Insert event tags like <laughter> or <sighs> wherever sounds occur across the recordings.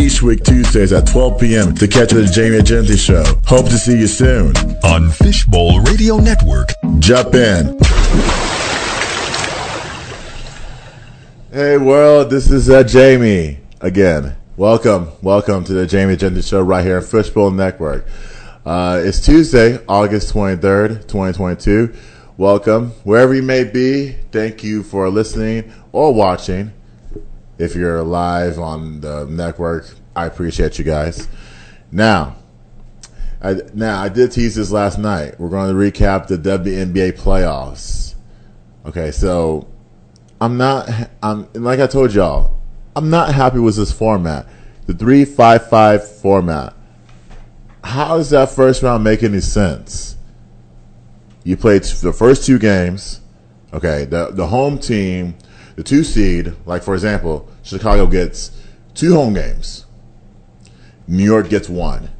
each week Tuesdays at 12 p.m. to catch the Jamie Egenti Show. Hope to see you soon on Fishbowl Radio Network. Jump in. Hey world, this is uh, Jamie again. Welcome, welcome to the Jamie Egenti Show right here on Fishbowl Network. Uh, it's Tuesday, August 23rd, 2022. Welcome, wherever you may be. Thank you for listening or watching. If you're live on the network, I appreciate you guys. Now, I, now I did tease this last night. We're going to recap the WNBA playoffs. Okay, so I'm not. I'm like I told y'all. I'm not happy with this format. The three five five format. How does that first round make any sense? You played the first two games. Okay, the the home team, the two seed, like for example, Chicago gets two home games. New York gets one.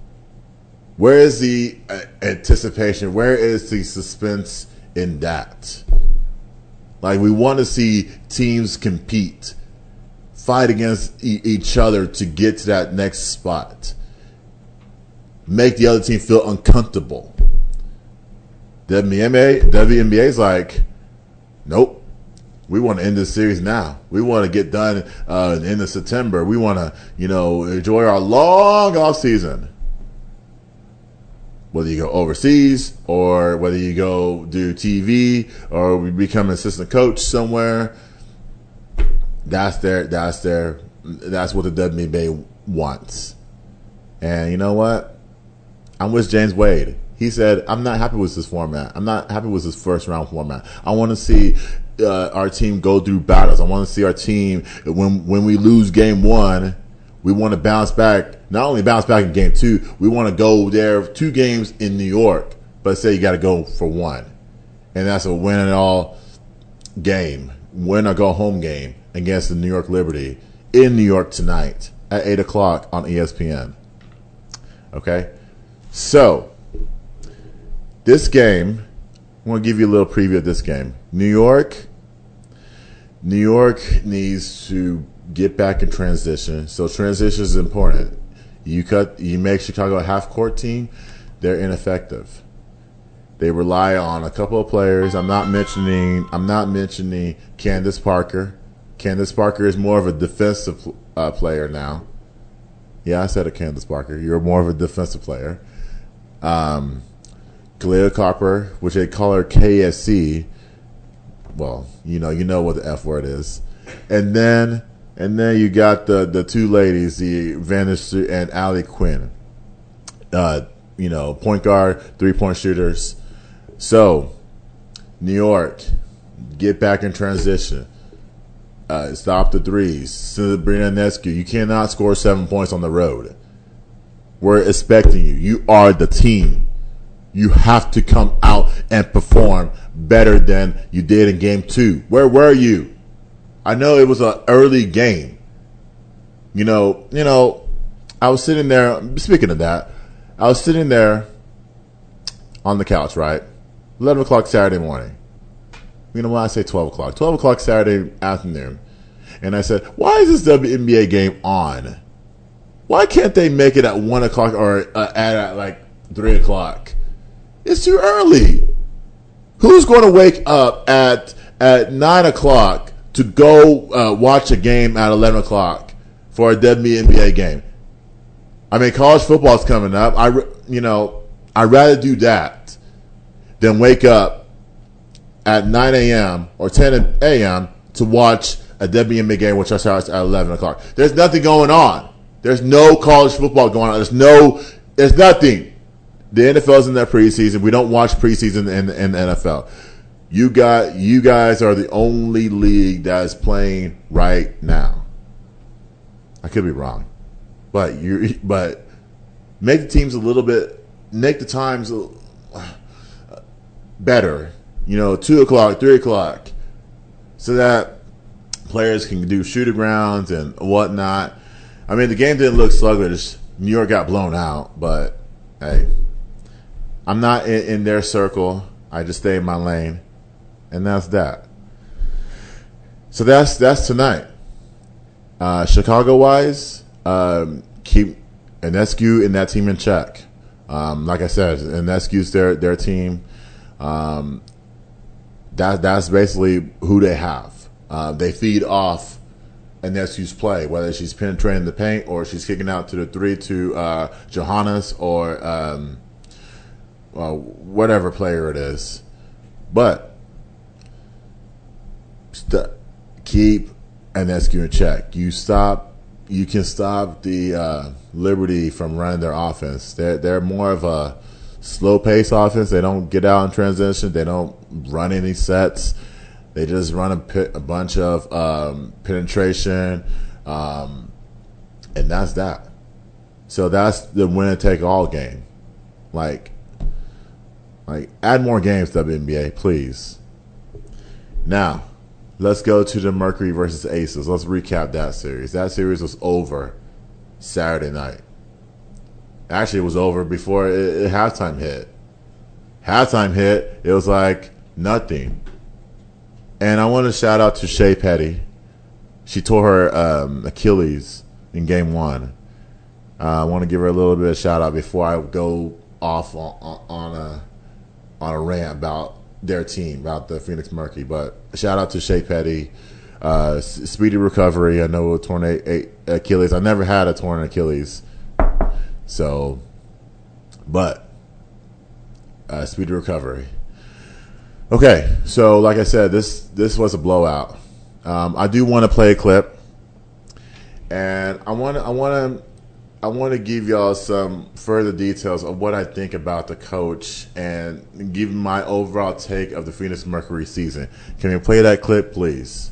Where is the uh, anticipation? Where is the suspense in that? Like we want to see teams compete, fight against e- each other to get to that next spot. Make the other team feel uncomfortable. WNBA, WNBA is like, nope. We want to end this series now. We want to get done uh, in the September. We want to, you know, enjoy our long off season whether you go overseas or whether you go do TV or become an assistant coach somewhere. That's their, that's their, that's what the WNBA wants. And you know what? I'm with James Wade. He said, I'm not happy with this format. I'm not happy with this first round format. I want to see uh, our team go through battles. I want to see our team when when we lose game one, we want to bounce back. Not only bounce back in game two, we want to go there two games in New York, but say you got to go for one, and that's a win and all game, win or go home game against the New York Liberty in New York tonight at eight o'clock on ESPN. Okay, so this game, I'm going to give you a little preview of this game. New York, New York needs to get back in transition. So transition is important. You cut, you make Chicago a half court team, they're ineffective. They rely on a couple of players. I'm not mentioning. I'm not mentioning Candace Parker. Candace Parker is more of a defensive uh, player now. Yeah, I said it, Candace Parker. You're more of a defensive player. Um, Kahleah Copper, which they call her KSC. Well, you know, you know what the F word is. And then and then you got the the two ladies, the Vanish and Allie Quigley. Uh, you know, point guard, three point shooters. So, New York, get back in transition. Uh, stop the threes. Sabrina Ionescu, you cannot score seven points on the road. We're expecting you. You are the team. You have to come out and perform better than you did in game two. Where were you? I know it was an early game. You know, you know, I was sitting there. Speaking of that, I was sitting there on the couch, right? Eleven o'clock Saturday morning. You know why I say twelve o'clock? Twelve o'clock Saturday afternoon, and I said, "Why is this WNBA game on? Why can't they make it at one o'clock or uh, at, at like three o'clock? It's too early. Who's going to wake up at at nine o'clock to go uh, watch a game at 11 o'clock for a WNBA game. I mean, college football is coming up. I, you know, I'd rather do that than wake up at 9 a.m. or 10 a.m. to watch a WNBA game, which starts at 11 o'clock. There's nothing going on. There's no college football going on. There's no, there's nothing. The NFL's in their preseason. We don't watch preseason in, in the NFL. You got you guys are the only league that is playing right now. I could be wrong, but you but make the teams a little bit make the times better. You know, two o'clock, three o'clock, so that players can do shoot arounds and whatnot. I mean, the game didn't look sluggish. New York got blown out, but hey, I'm not in, in their circle. I just stay in my lane and that's that. So that's that's tonight. Uh, Chicago wise, um, keep Ionescu and that team in check. Um, like I said, Ionescu's their their team. Um, that that's basically who they have. Uh, they feed off Ionescu's play, whether she's penetrating the paint or she's kicking out to the three to uh, Johannes or um, well, whatever player it is. But st- keep Ionescu in check. You stop. You can stop the uh, Liberty from running their offense. They're they're more of a slow pace offense. They don't get out in transition. They don't run any sets. They just run a, pit, a bunch of um, penetration, um, and that's that. So that's the win and take all game. Like, like add more games to WNBA, please. Now, let's go to the Mercury versus Aces. Let's recap that series. That series was over Saturday night. Actually, it was over before it, it, halftime hit. Halftime hit, it was like nothing. And I want to shout out to Shey Peddy. She tore her um, Achilles in game one. Uh, I want to give her a little bit of shout out before I go off on, on a on a rant about their team, about the Phoenix Mercury. But shout out to Shey Peddy. Uh, speedy recovery. I know a torn Achilles. I never had a torn Achilles. So, but uh, speedy recovery. Okay, so like I said, this this was a blowout. Um, I do want to play a clip, and I want I want to I want to give y'all some further details of what I think about the coach and give my overall take of the Phoenix Mercury season. Can you play that clip, please?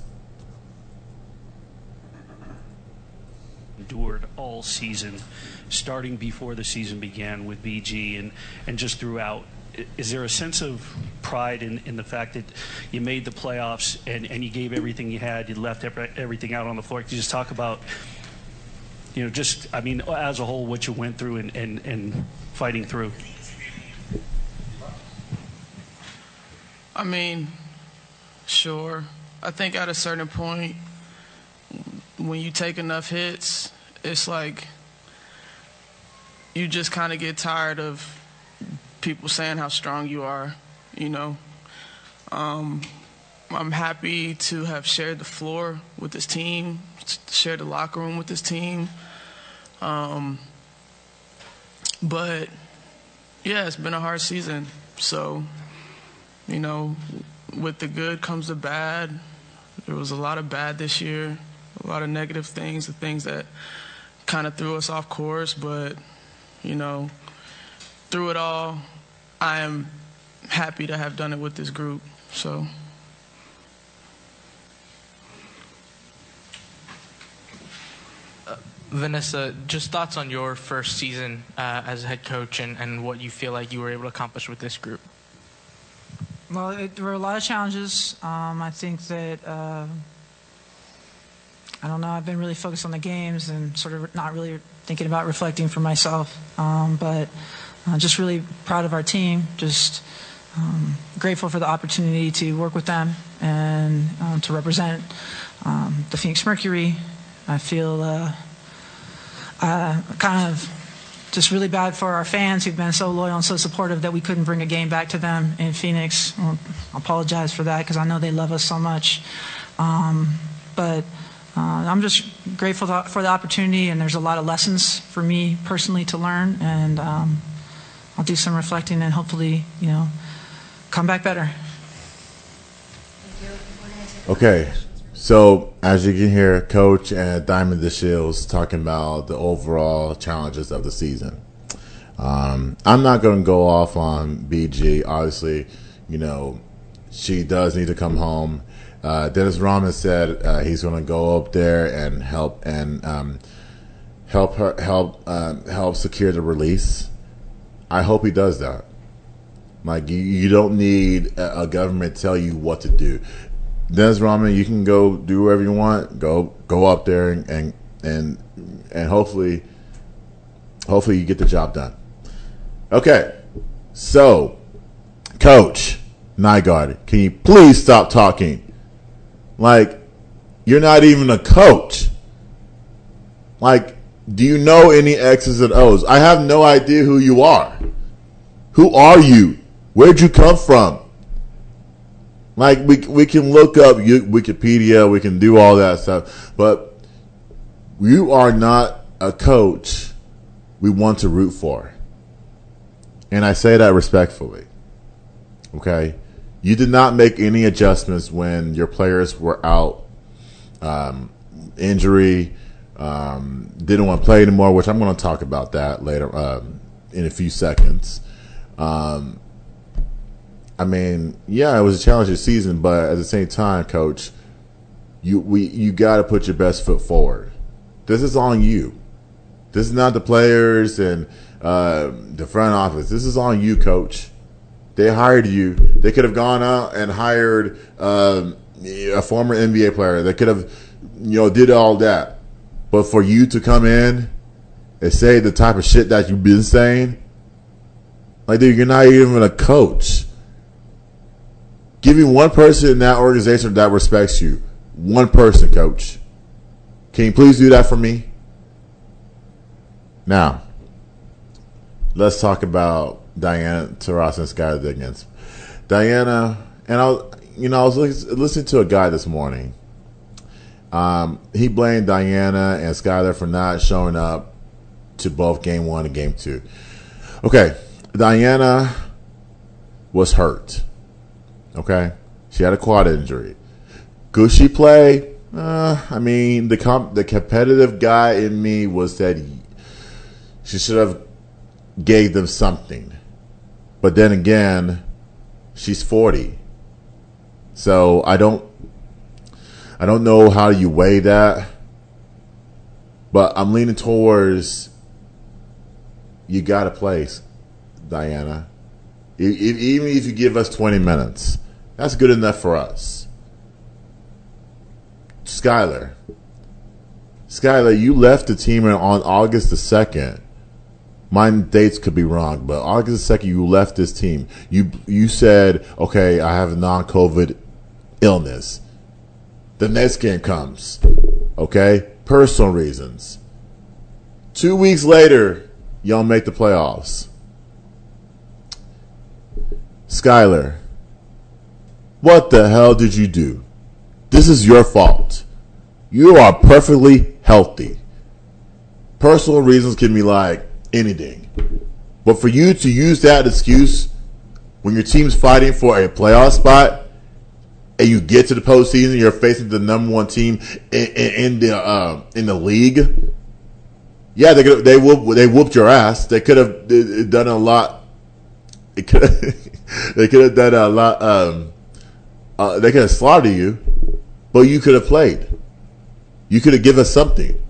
Endured all season starting before the season began with BG and, and just throughout. Is there a sense of pride in, in the fact that you made the playoffs and, and you gave everything you had, you left everything out on the floor? Could you just talk about, you know, just, I mean, as a whole, what you went through and, and, and fighting through? I mean, sure. I think at a certain point, when you take enough hits, it's like you just kind of get tired of people saying how strong you are, you know. Um, I'm happy to have shared the floor with this team, shared the locker room with this team. Um, but yeah, it's been a hard season. So, you know, with the good comes the bad. There was a lot of bad this year, a lot of negative things, the things that kind of threw us off course, but you know, through it all, I am happy to have done it with this group. So. Vanessa, just thoughts on your first season uh, as head coach and, and what you feel like you were able to accomplish with this group. Well, it, there were a lot of challenges. Um, I think that uh, I don't know. I've been really focused on the games and sort of not really thinking about reflecting for myself. Um, but uh, just really proud of our team. Just um, grateful for the opportunity to work with them and um, to represent um, the Phoenix Mercury. I feel uh, kind of just really bad for our fans who've been so loyal and so supportive that we couldn't bring a game back to them in Phoenix. I apologize for that because I know they love us so much. Um, but uh, I'm just grateful for the opportunity, and there's a lot of lessons for me personally to learn, and um, I'll do some reflecting and hopefully, you know, come back better. Okay, so as you can hear, Coach and Diamond the DeShields talking about the overall challenges of the season. Um, I'm not going to go off on BG. Obviously, you know, she does need to come home uh, Dennis Rodman said uh, he's going to go up there and help and um, help her help um, help secure the release. I hope he does that. Like you, you don't need a, a government tell you what to do. Dennis Rodman, you can go do whatever you want. Go go up there and and and, and hopefully hopefully you get the job done. Okay, so Coach Nygaard, can you please stop talking? Like, you're not even a coach. Like, Do you know any X's and O's? I have no idea who you are. Who are you? Where'd you come from? Like we we can look up Wikipedia, we can do all that stuff, but you are not a coach we want to root for. And I say that respectfully. Okay? You did not make any adjustments when your players were out, um, injury, um, didn't want to play anymore, which I'm going to talk about that later um, in a few seconds. Um, I mean, yeah, it was a challenging season, but at the same time, coach, you we you got to put your best foot forward. This is on you. This is not the players and uh, the front office. This is on you, coach. They hired you. They could have gone out and hired um, a former NBA player. They could have, you know, did all that. But for you to come in and say the type of shit that you've been saying, like, dude, you're not even a coach. Give me one person in that organization that respects you. One person, coach. Can you please do that for me? Now, let's talk about Diana Taurasi and Skylar Diggins. Diana, and I, you know, I was listening to a guy this morning. Um, he blamed Diana and Skylar for not showing up to both game one and game two. Okay, Diana was hurt. Okay, she had a quad injury. Could she play? Uh, I mean, the comp- the competitive guy in me was that he, she should have gave them something. But then again, she's 40. So I don't I don't know how you weigh that. But I'm leaning towards you got to place Diana. Even if you give us 20 minutes, that's good enough for us. Skylar. Skylar, you left the team on August the 2nd my dates could be wrong, but August the second, you left this team. You you said, okay, I have a non-COVID illness. The next game comes, okay, personal reasons. Two weeks later, y'all make the playoffs. Skylar, what the hell did you do? This is your fault. You are perfectly healthy. Personal reasons can be like, anything. But for you to use that excuse when your team's fighting for a playoff spot and you get to the postseason, you're facing the number one team in, in, in the uh, in the league. Yeah, they could they whoop, they whooped your ass. They could have done a lot. It could they could have <laughs> done a lot. Um, uh, they could have slaughtered you, but you could have played. You could have given us something.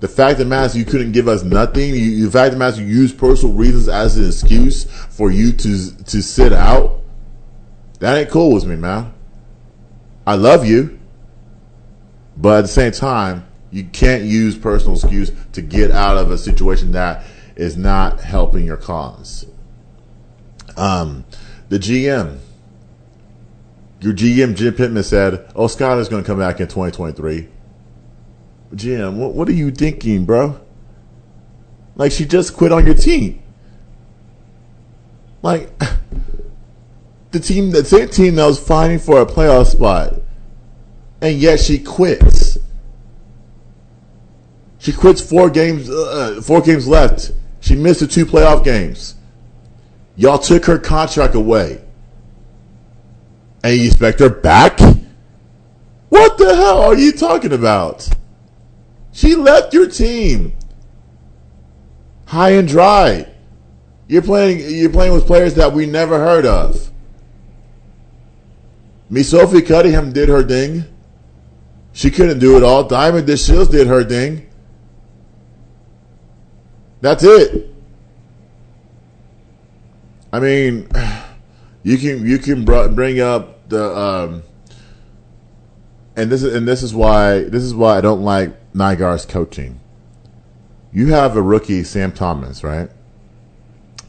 The fact that matters you couldn't give us nothing. You, the fact that matters you use personal reasons as an excuse for you to to sit out. That ain't cool with me, man. I love you, but at the same time, you can't use personal excuse to get out of a situation that is not helping your cause. Um, the GM, your GM Jim Pitman said, "Oh, Skylar's going to come back in 2023." Jim, what, what are you thinking, bro? Like she just quit on your team. Like <sighs> the team, the same team that was fighting for a playoff spot, and yet she quits. She quits four games, uh, uh four games left. She missed the two playoff games. Y'all took her contract away, and you expect her back? What the hell are you talking about? She left your team high and dry. You're playing. You're playing with players that we never heard of. Me, Sophie Cunningham did her thing. She couldn't do it all. Diamond DeShields did her thing. That's it. I mean, <sighs> you can you can bring up the um, and this is and this is why this is why I don't like Nygaard's coaching. You have a rookie, Sam Thomas, right?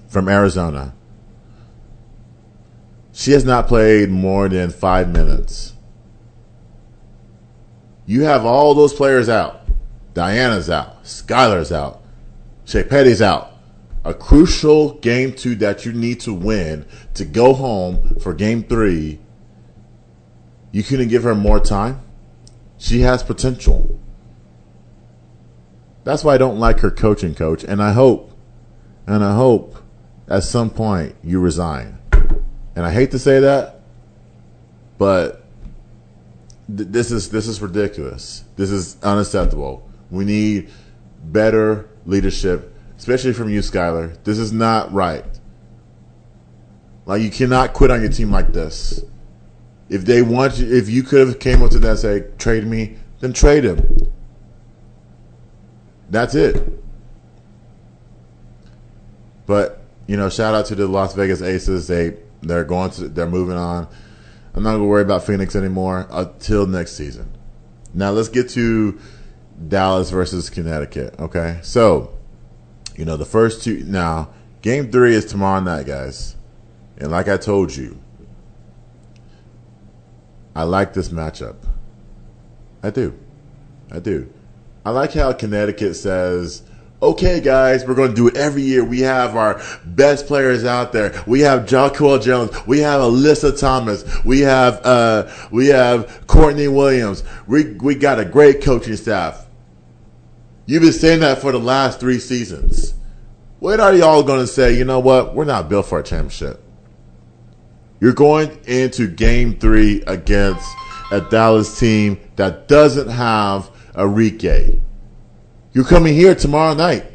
From Arizona. She has not played more than five minutes. You have all those players out. Diana's out. Skylar's out. Shey Peddy's out. A crucial game two that you need to win to go home for game three. You couldn't give her more time. She has potential. That's why I don't like her coaching coach, and I hope, and I hope at some point you resign. And I hate to say that, but th- this is this is ridiculous. This is unacceptable. We need better leadership, especially from you, Skylar. This is not right. Like you cannot quit on your team like this. If they want you, if you could have came up to them and say trade me, then trade him. That's it. But you know, shout out to the Las Vegas Aces. They they're going to they're moving on. I'm not gonna worry about Phoenix anymore until next season. Now let's get to Dallas versus Connecticut. Okay, so you know the first two. Now game three is tomorrow night, guys, and like I told you, I like this matchup. I do, I do. I like how Connecticut says, okay, guys, we're going to do it every year. We have our best players out there. We have Jonquel Jones. We have Alyssa Thomas. We have, uh, we have Courtney Williams. We, we got a great coaching staff. You've been saying that for the last three seasons. When are y'all going to say, you know what? We're not built for a championship. You're going into game three against a Dallas team that doesn't have a Arike. You're coming here tomorrow night.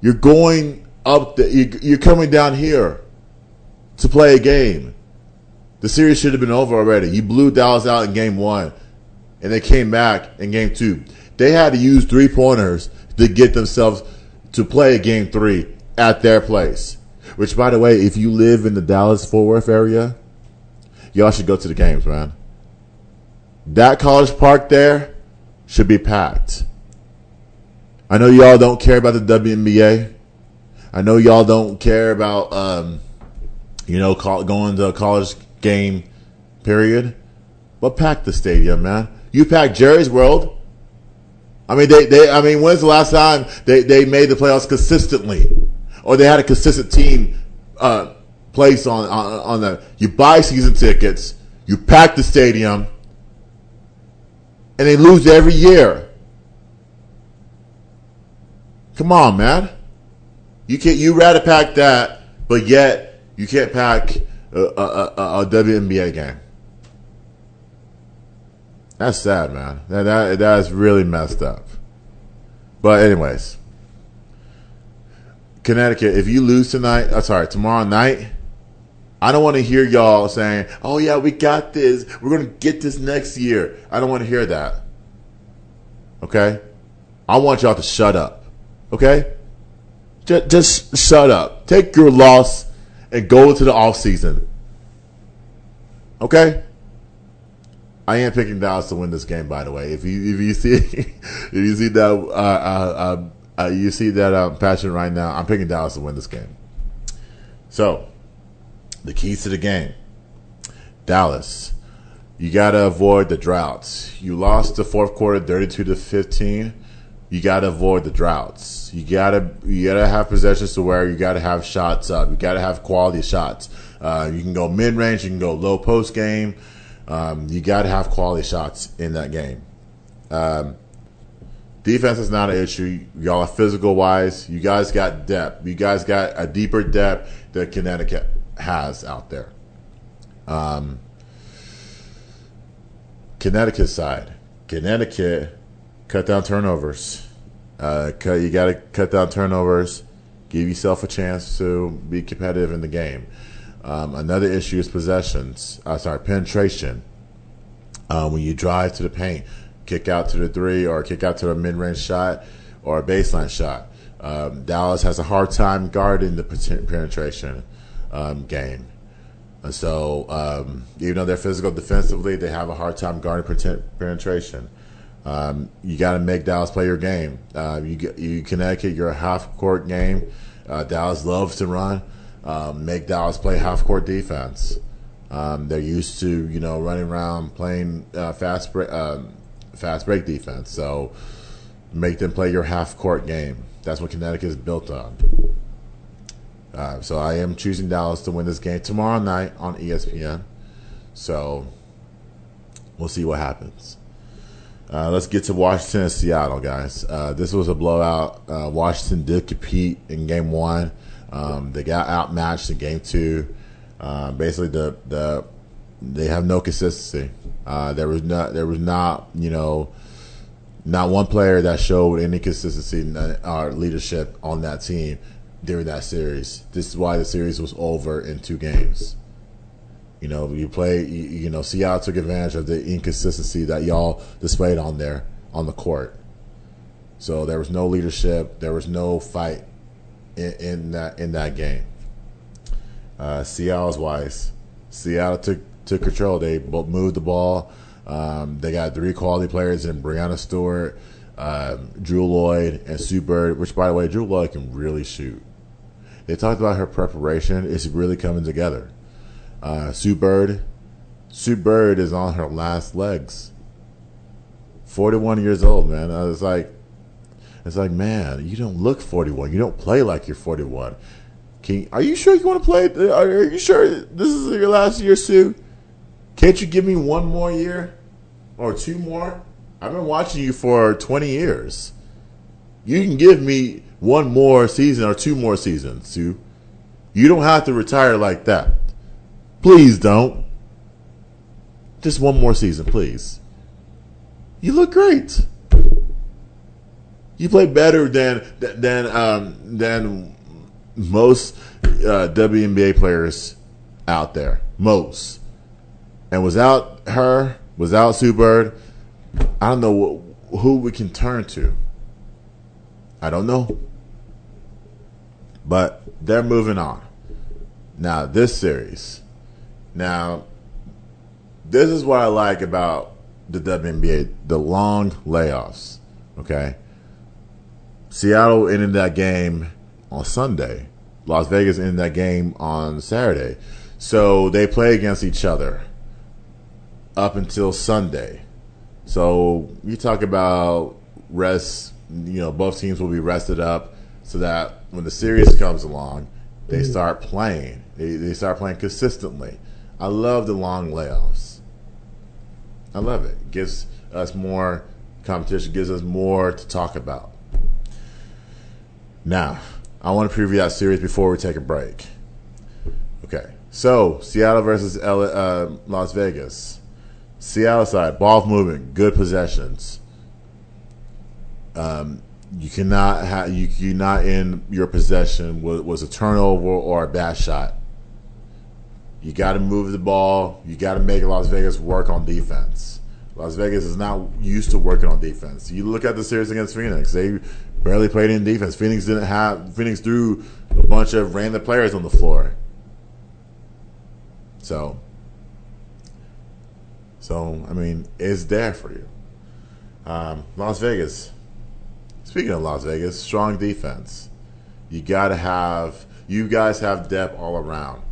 You're going up. The, you're coming down here to play a game. The series should have been over already. You blew Dallas out in game one, and they came back in game two. They had to use three pointers to get themselves to play game three at their place. Which, by the way, if you live in the Dallas Fort Worth area, y'all should go to the games, man. That college park there should be packed. I know y'all don't care about the WNBA. I know y'all don't care about, um, you know, going to a college game, period. But pack the stadium, man. You pack Jerry's World. I mean, they, they, I mean, when's the last time they, they made the playoffs consistently? Or they had a consistent team, uh, place on, on, on the, you buy season tickets, you pack the stadium, and they lose every year. Come on, man. You can't. You rather pack that, but yet you can't pack a, a, a, a WNBA game. That's sad, man. That that that is really messed up. But anyways, Connecticut. If you lose tonight, uh, sorry, tomorrow night, I don't want to hear y'all saying, "Oh yeah, we got this. We're going to get this next year." I don't want to hear that. Okay? I want y'all to shut up. Okay? Just, just shut up. Take your loss and go into the off season. Okay? I am picking Dallas to win this game. By the way, if you if you see <laughs> if you see that uh, uh, uh, you see that uh, passion right now, I'm picking Dallas to win this game. So, the keys to the game: Dallas. You got to avoid the droughts. You lost the fourth quarter, thirty-two to fifteen. You got to avoid the droughts. You gotta you gotta have possessions to where you gotta have shots up. You gotta have quality shots. Uh, you can go mid range. You can go low post game. Um, you got to have quality shots in that game. Um, defense is not an issue. Y'all are physical wise. You guys got depth. You guys got a deeper depth that Connecticut has out there. Um, Connecticut side, Connecticut cut down turnovers. Uh, cut, you got to cut down turnovers. Give yourself a chance to be competitive in the game. Um, another issue is possessions. Uh, sorry, penetration. Uh, when you drive to the paint, kick out to the three, or kick out to the mid-range shot, or a baseline shot. Um, Dallas has a hard time guarding the penetration um, game. And so, um, even though they're physical defensively, they have a hard time guarding penetration. Um, you got to make Dallas play your game. Uh, you you Connecticut, you're a half court game. Uh, Dallas loves to run. Um, make Dallas play half court defense. Um, they're used to you know running around playing uh, fast break, um, fast break defense. So make them play your half court game. That's what Connecticut is built on. Uh, so I am choosing Dallas to win this game tomorrow night on ESPN. So we'll see what happens. Uh, let's get to Washington and Seattle, guys. Uh, this was a blowout. Uh, Washington did compete in game one. Um, they got outmatched in game two. Uh, basically, the the they have no consistency. Uh, there was not there was not you know not one player that showed any consistency or leadership on that team during that series. This is why the series was over in two games. You know, you play. You, you know, Seattle took advantage of the inconsistency that y'all displayed on there on the court. So there was no leadership. There was no fight in, that in that game. Uh, Seattle's wise. Seattle took took control. They moved the ball. Um, they got three quality players in Breanna Stewart, um, Jewell Loyd, and Sue Bird. Which, by the way, Jewell Loyd can really shoot. They talked about her preparation. It's really coming together. Uh, Sue Bird, Sue Bird is on her last legs. Forty-one years old, man. I was like, it's like, man, you don't look forty-one. You don't play like you're forty-one. Can you, are you sure you want to play? Are you sure this is your last year, Sue? Can't you give me one more year or two more? I've been watching you for twenty years. You can give me one more season or two more seasons, Sue. You don't have to retire like that. Please don't. Just one more season, please. You look great. You play better than than um, than most uh, WNBA players out there. Most. And without her, without Sue Bird, I don't know who we can turn to. I don't know. But they're moving on. Now, this series now, this is what I like about the WNBA the long layoffs. Okay. Seattle ended that game on Sunday. Las Vegas ended that game on Saturday. So they play against each other up until Sunday. So you talk about rest, you know, both teams will be rested up so that when the series comes along, they mm. start playing. They, they start playing consistently. I love the long layoffs. I love it. it gives us more competition, gives us more to talk about. Now, I want to preview that series before we take a break. Okay, so Seattle versus L- uh, Las Vegas. Seattle side, ball movement, good possessions. Um, you cannot have you cannot in your possession was, was a turnover or a bad shot. You got to move the ball. You got to make Las Vegas work on defense. Las Vegas is not used to working on defense. You look at the series against Phoenix; they barely played in defense. Phoenix didn't have Phoenix threw a bunch of random players on the floor. So, so I mean, it's there for you. Um, Las Vegas. Speaking of Las Vegas, strong defense. You got to have. You guys have depth all around.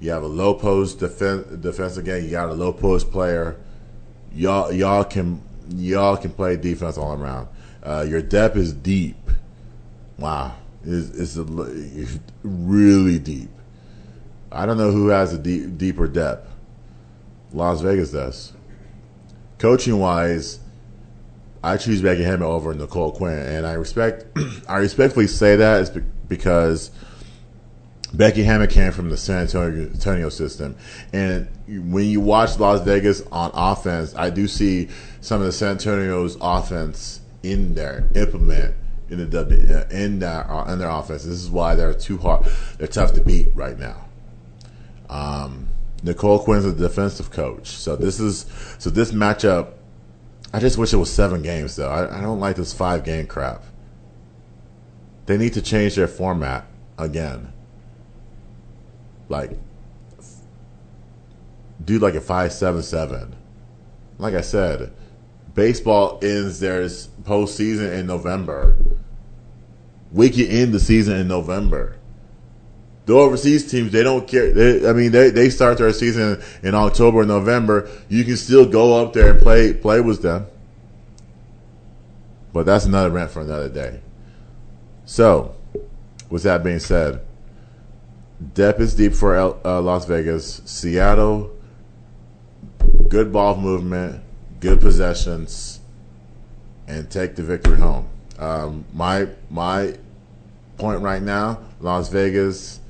You have a low post defense defense again. You got a low post player. Y'all y'all can y'all can play defense all around. Uh, your depth is deep. Wow, it's, it's, a, it's really deep. I don't know who has a deep, deeper depth. Las Vegas does. Coaching wise, I choose Becky Hammon over Noelle Quinn, and I respect. <clears throat> I respectfully say that is because Becky Hammon came from the San Antonio, Antonio system, and when you watch Las Vegas on offense, I do see some of the San Antonio's offense in there implement in the W in their uh, in their offense. This is why they're too hard. They're tough to beat right now. Um, Noelle Quinn's a defensive coach, so this is so this matchup. I just wish it was seven games though. I, I don't like this five game crap. They need to change their format again like do like a five seven seven. Like I said, baseball ends their postseason in November. We can end the season in November. The overseas teams, they don't care. They, I mean, they, they start their season in October, November. You can still go up there and play play with them. But that's another rant for another day. So, with that being said, depth is deep for L, uh, Las Vegas. Seattle, good ball movement, good possessions, and take the victory home. Um, my my point right now, Las Vegas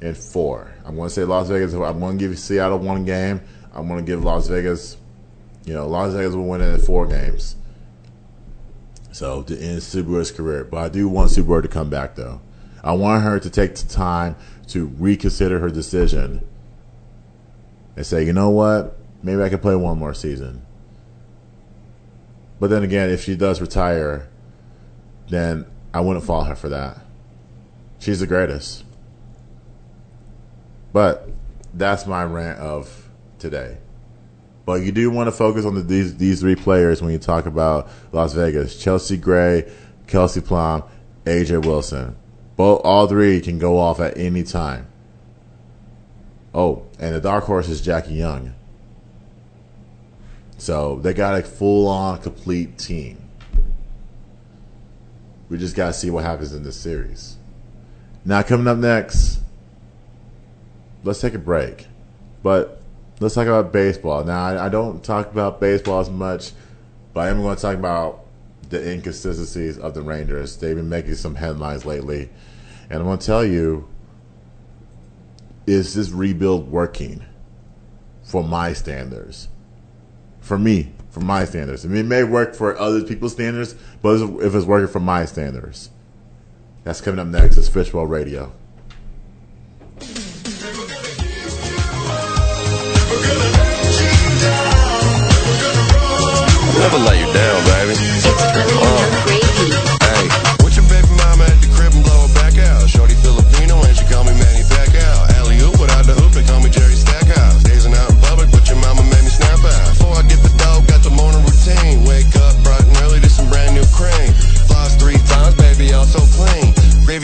in four. I'm going to say Las Vegas. I'm going to give Seattle one game. I'm going to give Las Vegas, you know, Las Vegas will win it in four games. So to end Sue Bird's career, but I do want Subaru to come back though. I want her to take the time to reconsider her decision and say, you know what, maybe I can play one more season. But then again, if she does retire, then I wouldn't fault her for that. She's the greatest. But that's my rant of today. But you do want to focus on the, these these three players when you talk about Las Vegas: Chelsea Gray, Kelsey Plum, A'ja Wilson. Both all three can go off at any time. Oh, and the dark horse is Jackie Young. So they got a full on complete team. We just gotta see what happens in this series. Now coming up next, let's take a break. But let's talk about baseball. Now I, I don't talk about baseball as much, but I am going to talk about the inconsistencies of the Rangers. They've been making some headlines lately, and I'm going to tell you: is this rebuild working for my standards? For me, for my standards. I mean, it may work for other people's standards, but if it's working for my standards, that's coming up next. It's Fishbowl Radio. Never let you down, baby.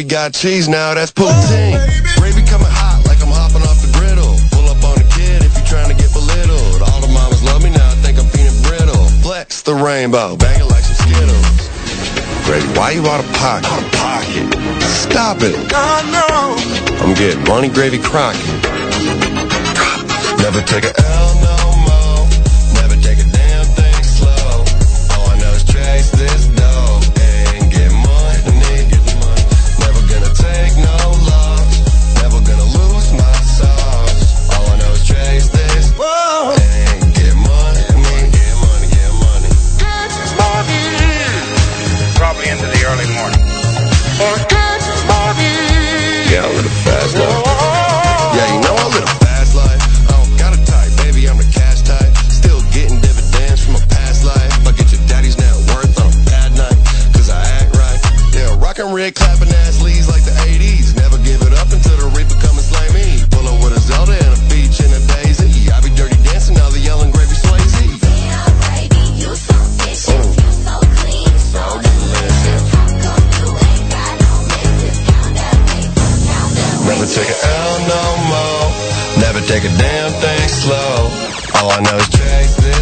Gravy got cheese now, that's poutine. Gravy coming hot like I'm hopping off the griddle. Pull up on a kid if you're trying to get belittled. All the mamas love me now, I think I'm peanut brittle. Flex the rainbow, bang it like some Skittles. Gravy, why you out of pocket? Out of pocket. Stop it. God, no. I'm getting money, gravy, crockett. Never take a Never take a L no more. Never take a damn thing slow. All I know is chase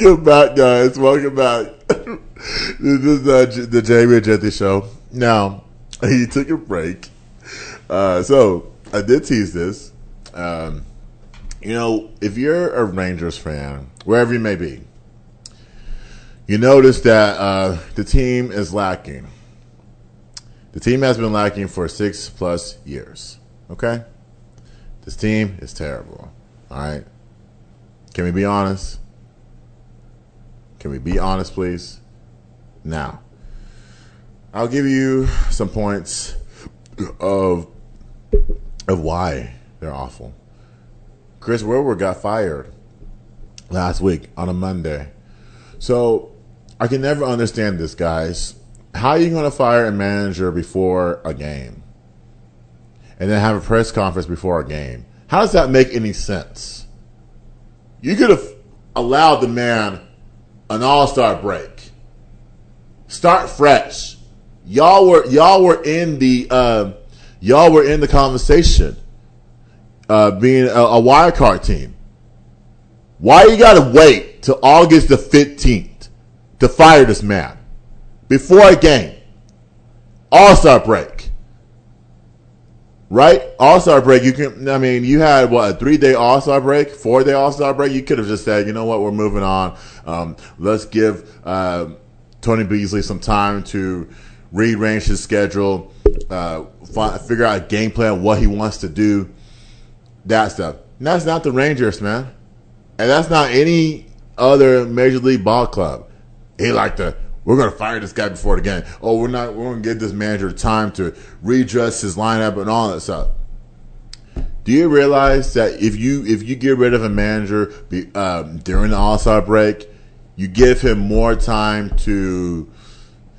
Welcome back, guys. Welcome back. <laughs> this is uh, the Jamie and Jesse show. Now, <laughs> he took a break. Uh, so, I did tease this. Um, you know, if you're a Rangers fan, wherever you may be, you notice that uh, the team is lacking. The team has been lacking for six plus years. Okay? This team is terrible. All right? Can we be honest? Can we be honest, please? Now, I'll give you some points of of why they're awful. Chris Woodward got fired last week on a Monday. So I can never understand this, guys. How are you going to fire a manager before a game? And then have a press conference before a game? How does that make any sense? You could have allowed the man an all-star break. Start fresh. Y'all were y'all were in the uh, y'all were in the conversation, uh, being a, a wild card team. Why you got to wait till August the fifteenth to fire this man before a game? All Star break, right? All Star break. You can. I mean, you had what a three day All Star break, four day All Star break. You could have just said, you know what, we're moving on. Um, let's give uh, Tony Beasley some time to rearrange his schedule, uh, fi- figure out a game plan, what he wants to do, that stuff. And that's not the Rangers, man, and that's not any other major league ball club. He like to. We're gonna fire this guy before the game. Oh, we're not. We're gonna give this manager time to redress his lineup and all that stuff. Do you realize that if you if you get rid of a manager um, during the All Star break, you give him more time to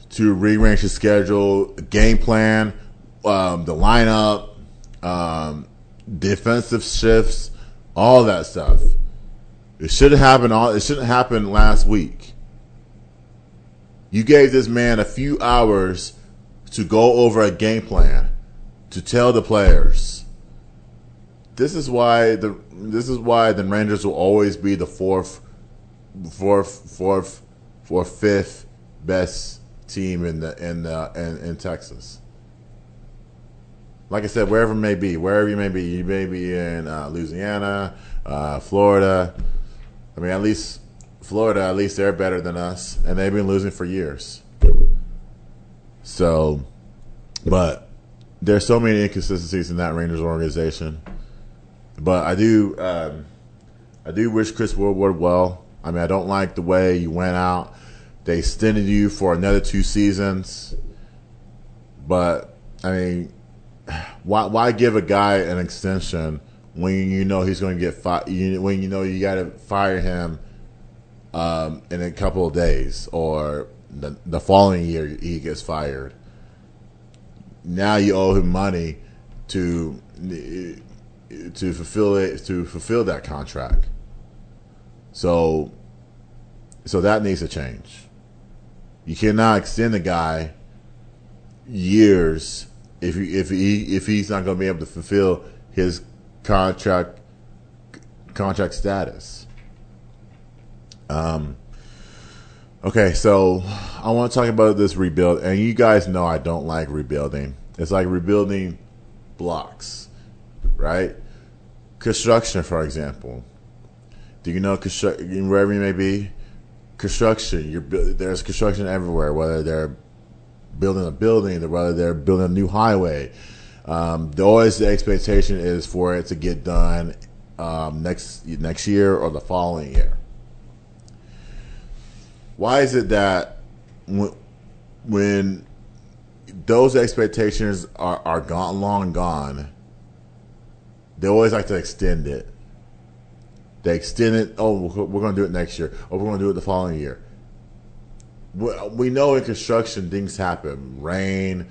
to rearrange his schedule, game plan, um, the lineup, um, defensive shifts, all that stuff. It should have happened. All it shouldn't happen last week. You gave this man a few hours to go over a game plan, to tell the players. This is why the this is why the Rangers will always be the fourth, fourth, fourth, or fifth best team in the in the in, in Texas. Like I said, wherever it may be, wherever you may be, you may be in uh, Louisiana, uh, Florida. I mean, at least Florida, at least they're better than us, and they've been losing for years. So, but there's so many inconsistencies in that Rangers organization. But I do, um, I do wish Chris Woodward well. I mean, I don't like the way you went out. They extended you for another two seasons, but I mean, why why give a guy an extension when you know he's going to get fired? When you know you got to fire him um, in a couple of days, or the the following year he gets fired. Now you owe him money to to fulfill it to fulfill that contract. So so that needs to change. You cannot extend a guy years if you, if he if he's not going to be able to fulfill his contract contract status. Um. Okay, so I want to talk about this rebuild, and you guys know I don't like rebuilding. It's like rebuilding blocks, right? Construction, for example. Do you know construction wherever you may be? Construction. You're there's construction everywhere. Whether they're building a building, whether they're building a new highway. Um, the, always the expectation is for it to get done um, next next year or the following year. Why is it that when, when those expectations are, are gone, long gone, they always like to extend it. They extend it. Oh, we're going to do it next year. Oh, we're going to do it the following year. We know in construction things happen: rain,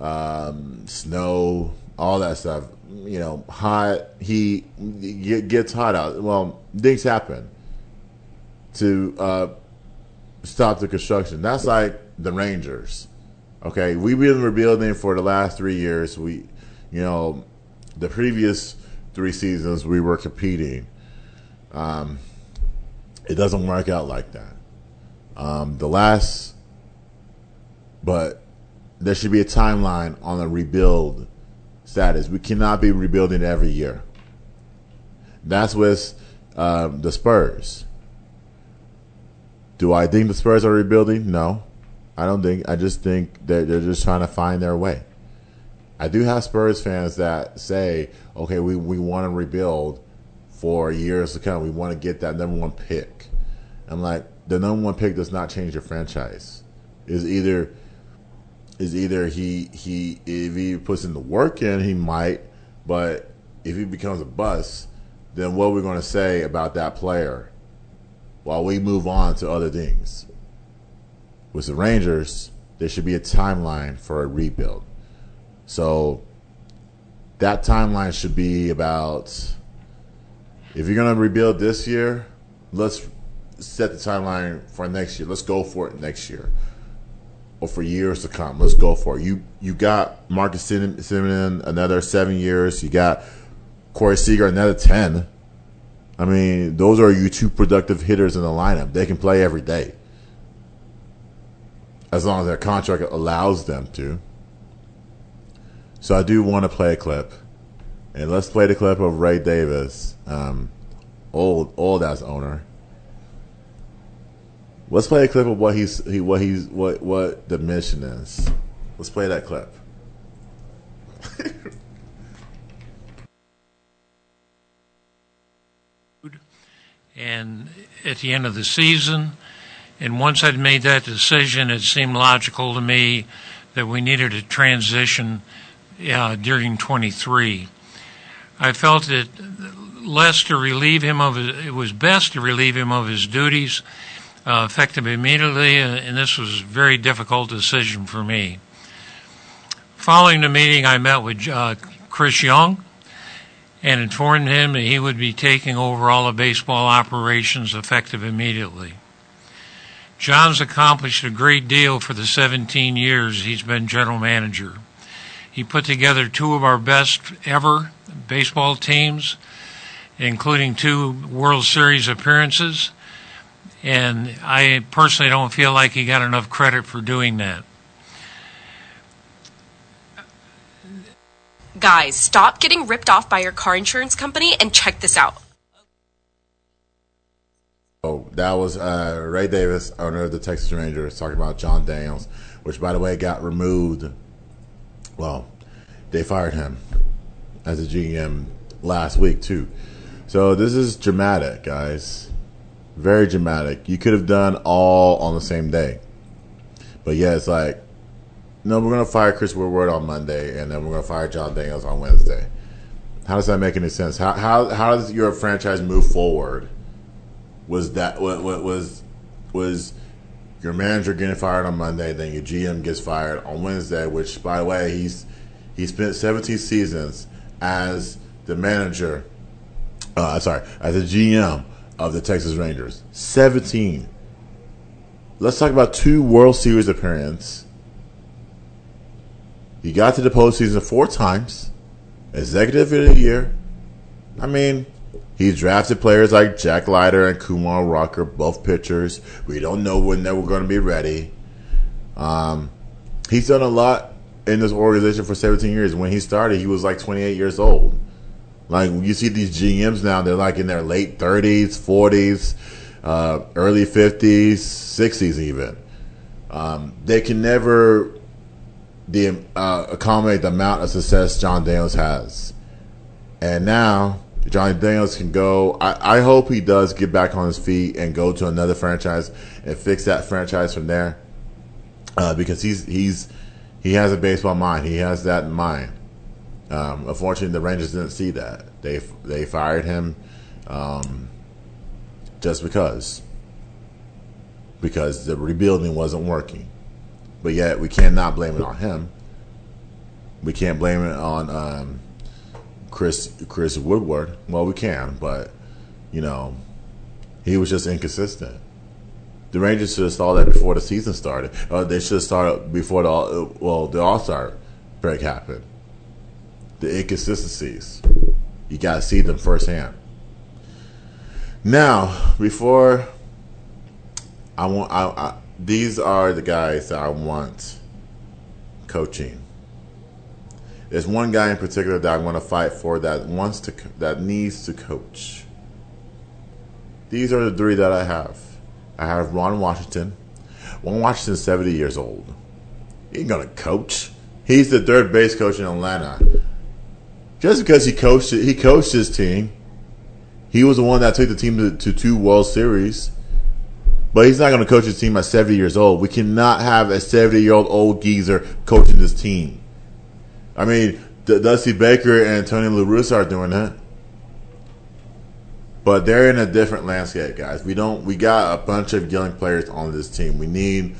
um, snow, all that stuff. You know, hot, heat, gets hot out. Well, things happen to uh, stop the construction. That's like the Rangers. Okay, we've been rebuilding for the last three years. We, you know, the previous three seasons we were competing. Um, it doesn't work out like that. Um, the last, but there should be a timeline on the rebuild status. We cannot be rebuilding every year. That's with um, the Spurs. Do I think the Spurs are rebuilding? No, I don't think. I just think that they're just trying to find their way. I do have Spurs fans that say, "Okay, we we want to rebuild for years to come. We want to get that number one pick." I'm like, the number one pick does not change your franchise. Is either is either he he if he puts in the work in, he might, but if he becomes a bust, then what are we going to say about that player while we move on to other things? With the Rangers, there should be a timeline for a rebuild. So that timeline should be about if you're going to rebuild this year, let's set the timeline for next year. Let's go for it next year or for years to come. Let's go for it. You you got Marcus Semien another seven years. You got Corey Seager another ten. I mean, those are you two productive hitters in the lineup. They can play every day. As long as their contract allows them to. So I do want to play a clip. And let's play the clip of Ray Davis, um, old old ass owner. Let's play a clip of what he's he, what he's what what the mission is. Let's play that clip. <laughs> and at the end of the season. And once I'd made that decision, it seemed logical to me that we needed a transition uh, during 23. I felt that less to relieve him of it was best to relieve him of his duties uh, effective immediately, uh, and this was a very difficult decision for me. Following the meeting, I met with uh, Chris Young and informed him that he would be taking over all the baseball operations effective immediately. John's accomplished a great deal for the 17 years he's been general manager. He put together two of our best ever baseball teams, including two World Series appearances, and I personally don't feel like he got enough credit for doing that. Guys, stop getting ripped off by your car insurance company and check this out. Oh, that was uh, Ray Davis, owner of the Texas Rangers, talking about Jon Daniels, which, by the way, got removed. Well, they fired him as a GM last week too. So this is dramatic, guys. Very dramatic. You could have done all on the same day, but yeah, it's like, no, we're gonna fire Chris Woodward on Monday, and then we're gonna fire Jon Daniels on Wednesday. How does that make any sense? How how how does your franchise move forward? Was that what, what was was your manager getting fired on Monday, then your GM gets fired on Wednesday? Which, by the way, he's he spent 17 seasons as the manager. Uh, sorry, as a GM of the Texas Rangers. 17. Let's talk about two World Series appearances. He got to the postseason four times. Executive of the year. I mean, he drafted players like Jack Leiter and Kumar Rocker, both pitchers. We don't know when they were going to be ready. Um, he's done a lot in this organization for 17 years. When he started, he was like 28 years old. Like you see these GMs now, they're like in their late 30s, 40s, uh, early 50s, 60s even. Um, they can never the uh, accommodate the amount of success Jon Daniels has. And now Jon Daniels can go. I, I hope he does get back on his feet and go to another franchise and fix that franchise from there. Uh, because he's he's he has a baseball mind. He has that in mind. Um, unfortunately, the Rangers didn't see that. They they fired him um, just because because the rebuilding wasn't working. But yet we cannot blame it on him. We can't blame it on um, Chris Chris Woodward. Well, we can, but you know, he was just inconsistent. The Rangers should have saw that before the season started. Uh, they should have started before the well the All Star break happened. The inconsistencies, you got to see them firsthand. Now, before I want, I, I, these are the guys that I want coaching. There's one guy in particular that I want to fight for that wants to that needs to coach. These are the three that I have. I have Ron Washington. Ron Washington's 70 years old. He ain't gonna coach. He's the third base coach in Atlanta. Just because he coached he coached his team, he was the one that took the team to, to two World Series. But he's not going to coach his team at 70 years old. We cannot have a 70 year old old geezer coaching this team. I mean, D- Dusty Baker and Tony La Russa are doing that. But they're in a different landscape, guys. We don't. We got a bunch of young players on this team. We need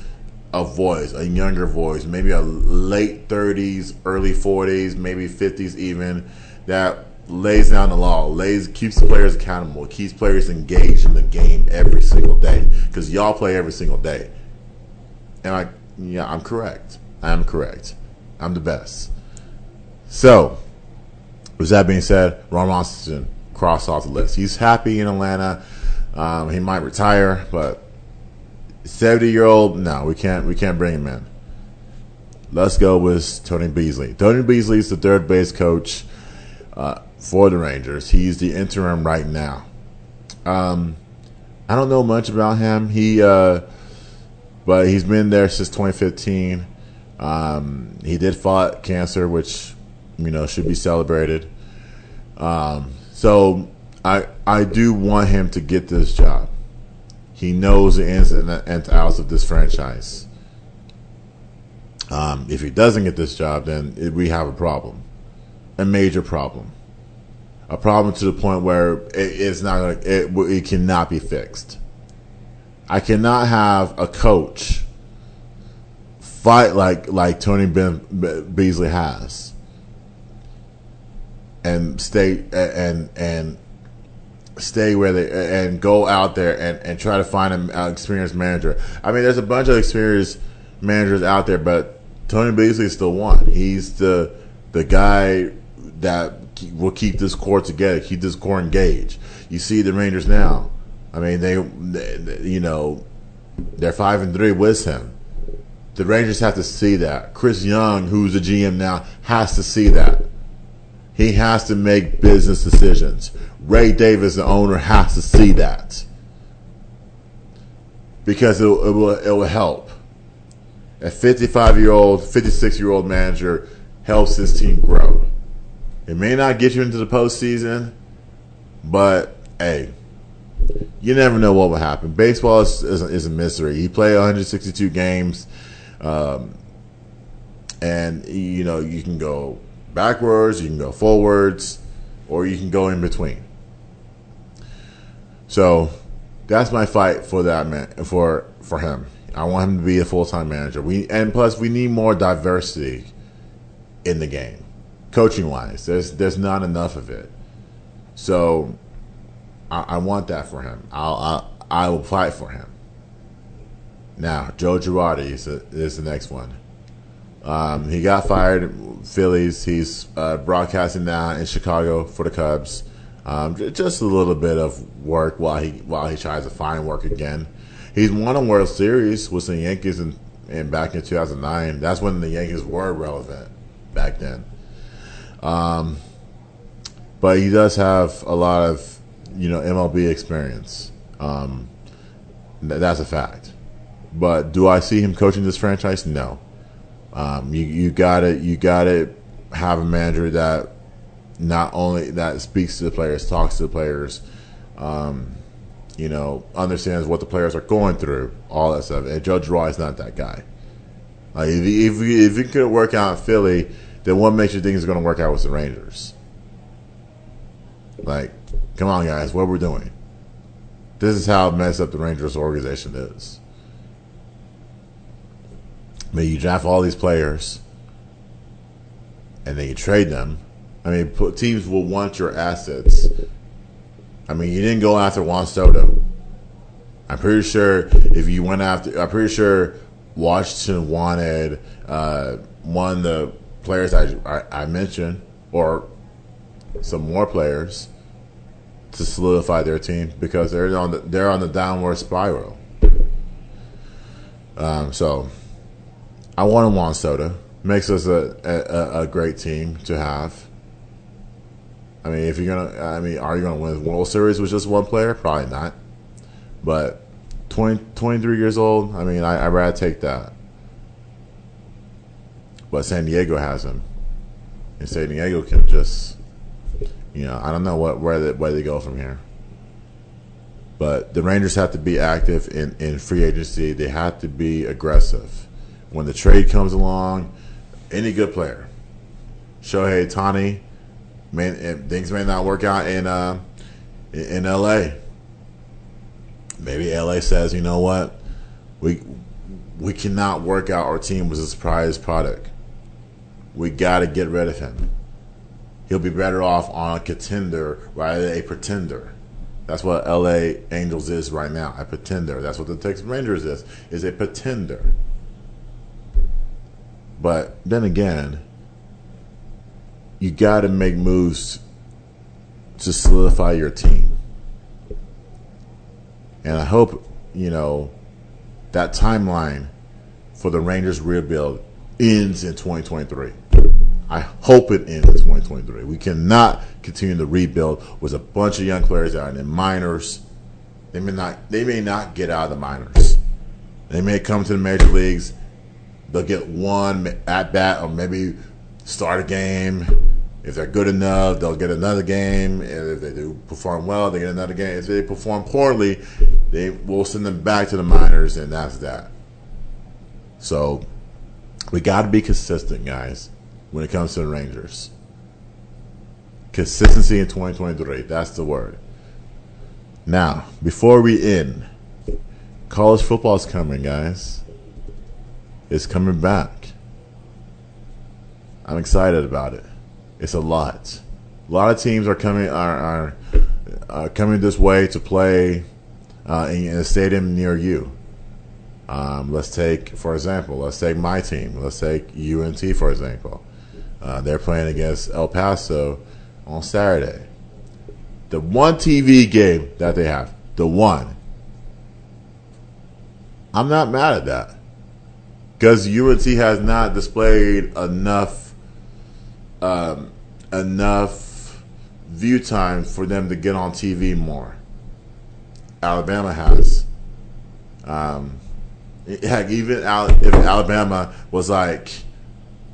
a voice, a younger voice, maybe a late 30s, early 40s, maybe 50s even, that lays down the law, lays keeps the players accountable, keeps players engaged in the game every single day. Because y'all play every single day. And I, yeah, I'm correct. I am correct. I'm the best. So, with that being said, Ron Washington crossed off the list. He's happy in Atlanta. Um, he might retire, but 70 year old, no, we can't. We can't bring him in. Let's go with Tony Beasley. Tony Beasley is the third base coach uh, for the Rangers. He's the interim right now. Um, I don't know much about him. He, uh, but he's been there since 2015. Um, he did fight cancer, which you know should be celebrated. Um, so I I do want him to get this job. He knows the ins and outs of this franchise. Um, if he doesn't get this job, then it, we have a problem, a major problem, a problem to the point where it, it's not it, it cannot be fixed. I cannot have a coach fight like like Tony ben, Beasley has, and stay and and stay where they and go out there and, and try to find an experienced manager. I mean, there's a bunch of experienced managers out there, but Tony Beasley is still one. He's the the guy that will keep this core together, keep this core engaged. You see the Rangers now. I mean, they, they you know, they're five and three with him. The Rangers have to see that. Chris Young, who's the GM now, has to see that. He has to make business decisions. Ray Davis, the owner, has to see that because it, it will it will help. A 55 year old, 56 year old manager helps his team grow. It may not get you into the postseason, but hey, you never know what will happen. Baseball is, is, is a mystery. You play 162 games, um, and you know you can go backwards, you can go forwards, or you can go in between. So that's my fight for that man for for him. I want him to be a full time manager. We and plus we need more diversity in the game, coaching wise. There's there's not enough of it. So I, I want that for him. I'll, I'll I will fight for him. Now Joe Girardi is, a, is the next one. Um, he got fired, Phillies. He's uh, broadcasting now in Chicago for the Cubs. Um, just a little bit of work while he while he tries to find work again. He's won a World Series with the Yankees in and back in 2009. That's when the Yankees were relevant back then. Um, but he does have a lot of you know MLB experience. Um, th- that's a fact. But do I see him coaching this franchise? No. Um, you you got to you got to have a manager that not only that speaks to the players, talks to the players, um, you know, understands what the players are going through, all that stuff. And Girardi is not that guy. Like if if if he couldn't work out in Philly, then what makes you think he's going to work out with the Rangers? Like, come on, guys, what we're doing. This is how messed up the Rangers organization is. I mean, you draft all these players, and then you trade them. I mean, teams will want your assets. I mean, you didn't go after Juan Soto. I'm pretty sure if you went after, I'm pretty sure Washington wanted uh, one the players I, I, I mentioned, or some more players to solidify their team because they're on the they're on the downward spiral. Um, so I want Juan Soto. Makes us a, a a great team to have. I mean, if you're gonna, I mean, are you gonna win the World Series with just one player? Probably not. But 20, 23 years old, I mean, I, I'd rather take that. But San Diego has him, and San Diego can just, you know, I don't know what where they, where they go from here. But the Rangers have to be active in, in free agency. They have to be aggressive. When the trade comes along, any good player, Shohei Ohtani, may, things may not work out in uh, in L.A. Maybe L.A. says, you know what, we we cannot work out our team with a surprise product. We got to get rid of him. He'll be better off on a contender rather than a pretender. That's what LA Angels is right now, a pretender. That's what the Texas Rangers is, is a pretender. But then again, you got to make moves to solidify your team. And I hope, you know, that timeline for the Rangers rebuild ends in 2023. I hope it ends in 2023. We cannot continue to rebuild with a bunch of young players that are in the minors. They may not. They may not get out of the minors. They may come to the major leagues. They'll get one at bat, or maybe start a game. If they're good enough, they'll get another game. And if they do perform well, they get another game. If they perform poorly, they will send them back to the minors, and that's that. So we got to be consistent, guys, when it comes to the Rangers. Consistency in 2023. That's the word. Now, before we end, college football is coming, guys. It's coming back. I'm excited about it. It's a lot. A lot of teams are coming are are uh, coming this way to play uh, in, in a stadium near you. Um, let's take, for example, let's take my team. Let's take UNT, for example. Uh, they're playing against El Paso on Saturday. The one TV game that they have, the one. I'm not mad at that because UNT has not displayed enough, um, enough view time for them to get on TV more. Alabama has. Um, heck, even if Alabama was like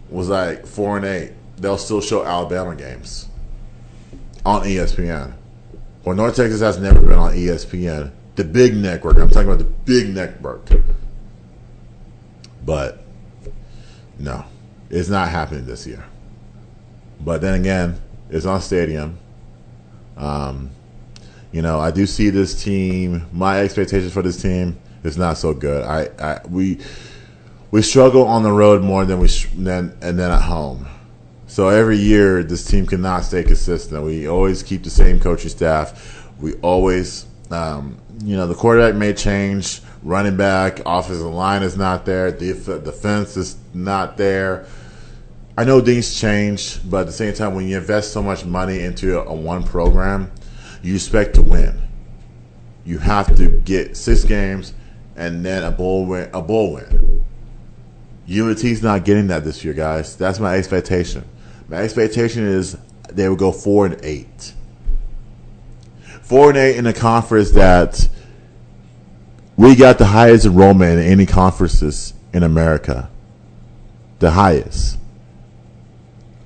was like four and eight, they'll still show Alabama games on ESPN. Well, North Texas has never been on ESPN, the big network. I'm talking about the big network. But no, it's not happening this year. But then again, it's on Stadium. Um, you know, I do see this team. My expectations for this team is not so good. I, I we we struggle on the road more than we than and then at home. So every year, this team cannot stay consistent. We always keep the same coaching staff. We always, um, you know, the quarterback may change. Running back, offensive line is not there. Def- defense is not there. I know things change, but at the same time, when you invest so much money into a, a one program, you expect to win. You have to get six games and then a bowl win. A bowl win. UNT's not getting that this year, guys. That's my expectation. My expectation is they will go four and eight. Four and eight in a conference that we got the highest enrollment in any conferences in America. The highest.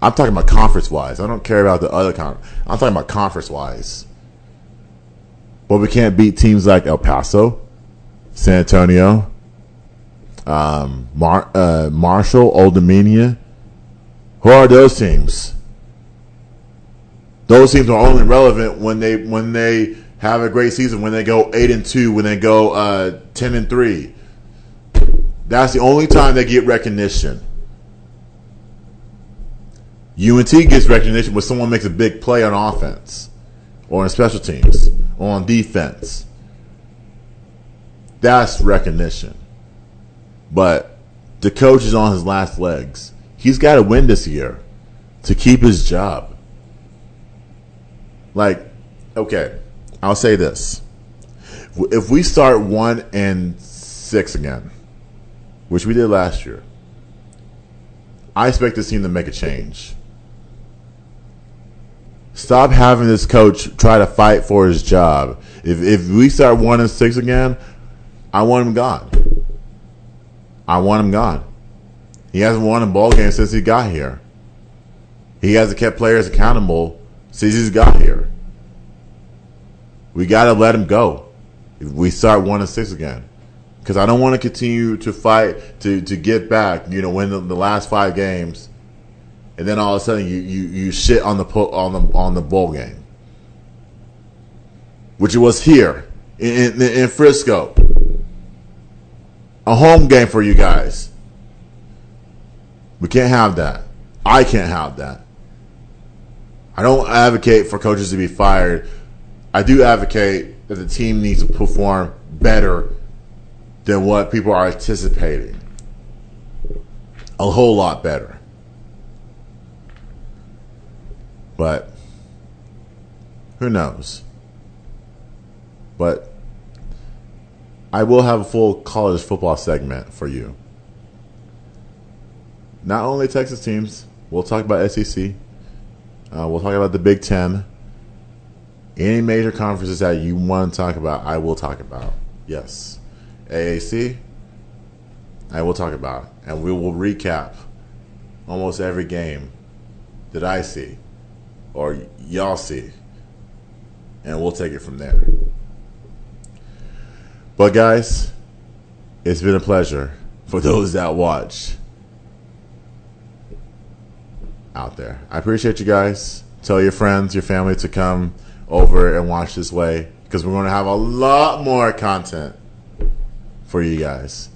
I'm talking about conference wise. I don't care about the other conference. I'm talking about conference wise. But we can't beat teams like El Paso, San Antonio, um, Mar- uh, Marshall, Old Dominion. Who are those teams? Those teams are only relevant when they when they have a great season, when they go eight and two, when they go uh, ten and three. That's the only time they get recognition. UNT gets recognition when someone makes a big play on offense, or on special teams, or on defense. That's recognition. But the coach is on his last legs. He's got to win this year to keep his job. Like, okay, I'll say this. If we start one and six again, which we did last year, I expect this team to make a change. Stop having this coach try to fight for his job. If if we start one and six again, I want him gone. I want him gone. He hasn't won a ball game since he got here. He hasn't kept players accountable since he's got here. We got to let him go. If we start one and six again, because I don't want to continue to fight to to get back. You know, win the, the last five games, and then all of a sudden you you, you shit on the on the on the bowl game, which it was here in, in, in Frisco a home game for you guys. We can't have that. I can't have that. I don't advocate for coaches to be fired. I do advocate that the team needs to perform better than what people are anticipating. A whole lot better. But who knows? But I will have a full college football segment for you. Not only Texas teams, we'll talk about SEC. Uh, we'll talk about the Big Ten. Any major conferences that you want to talk about, I will talk about. Yes. AAC, I will talk about. And we will recap almost every game that I see or y'all see. And we'll take it from there. But guys, it's been a pleasure for those that watch out there. I appreciate you guys. Tell your friends, your family to come over and watch this way because we're going to have a lot more content for you guys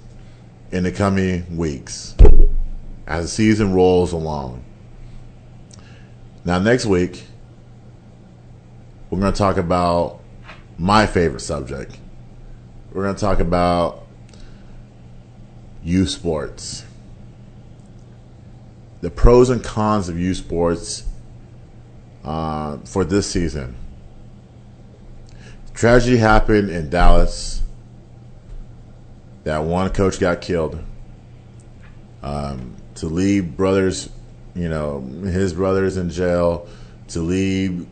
in the coming weeks as the season rolls along. Now, next week, we're going to talk about my favorite subject we're going to talk about youth sports. The pros and cons of youth sports uh, for this season. Tragedy happened in Dallas. That one coach got killed. Um, to leave brothers, you know, his brothers in jail. To leave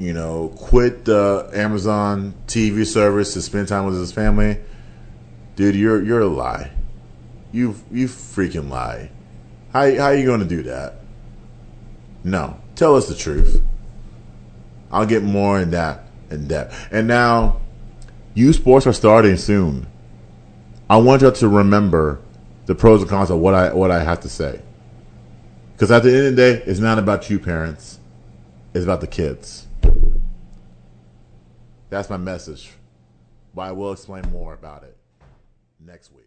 you know, quit the Amazon TV service to spend time with his family, dude, you're you're a lie. You you freaking lie. How how are you going to do that? No, tell us the truth. I'll get more in that in depth. And now, youth sports are starting soon. I want you to remember the pros and cons of what I what I have to say. Because at the end of the day, it's not about you, parents. It's about the kids. That's my message. But I will explain more about it next week.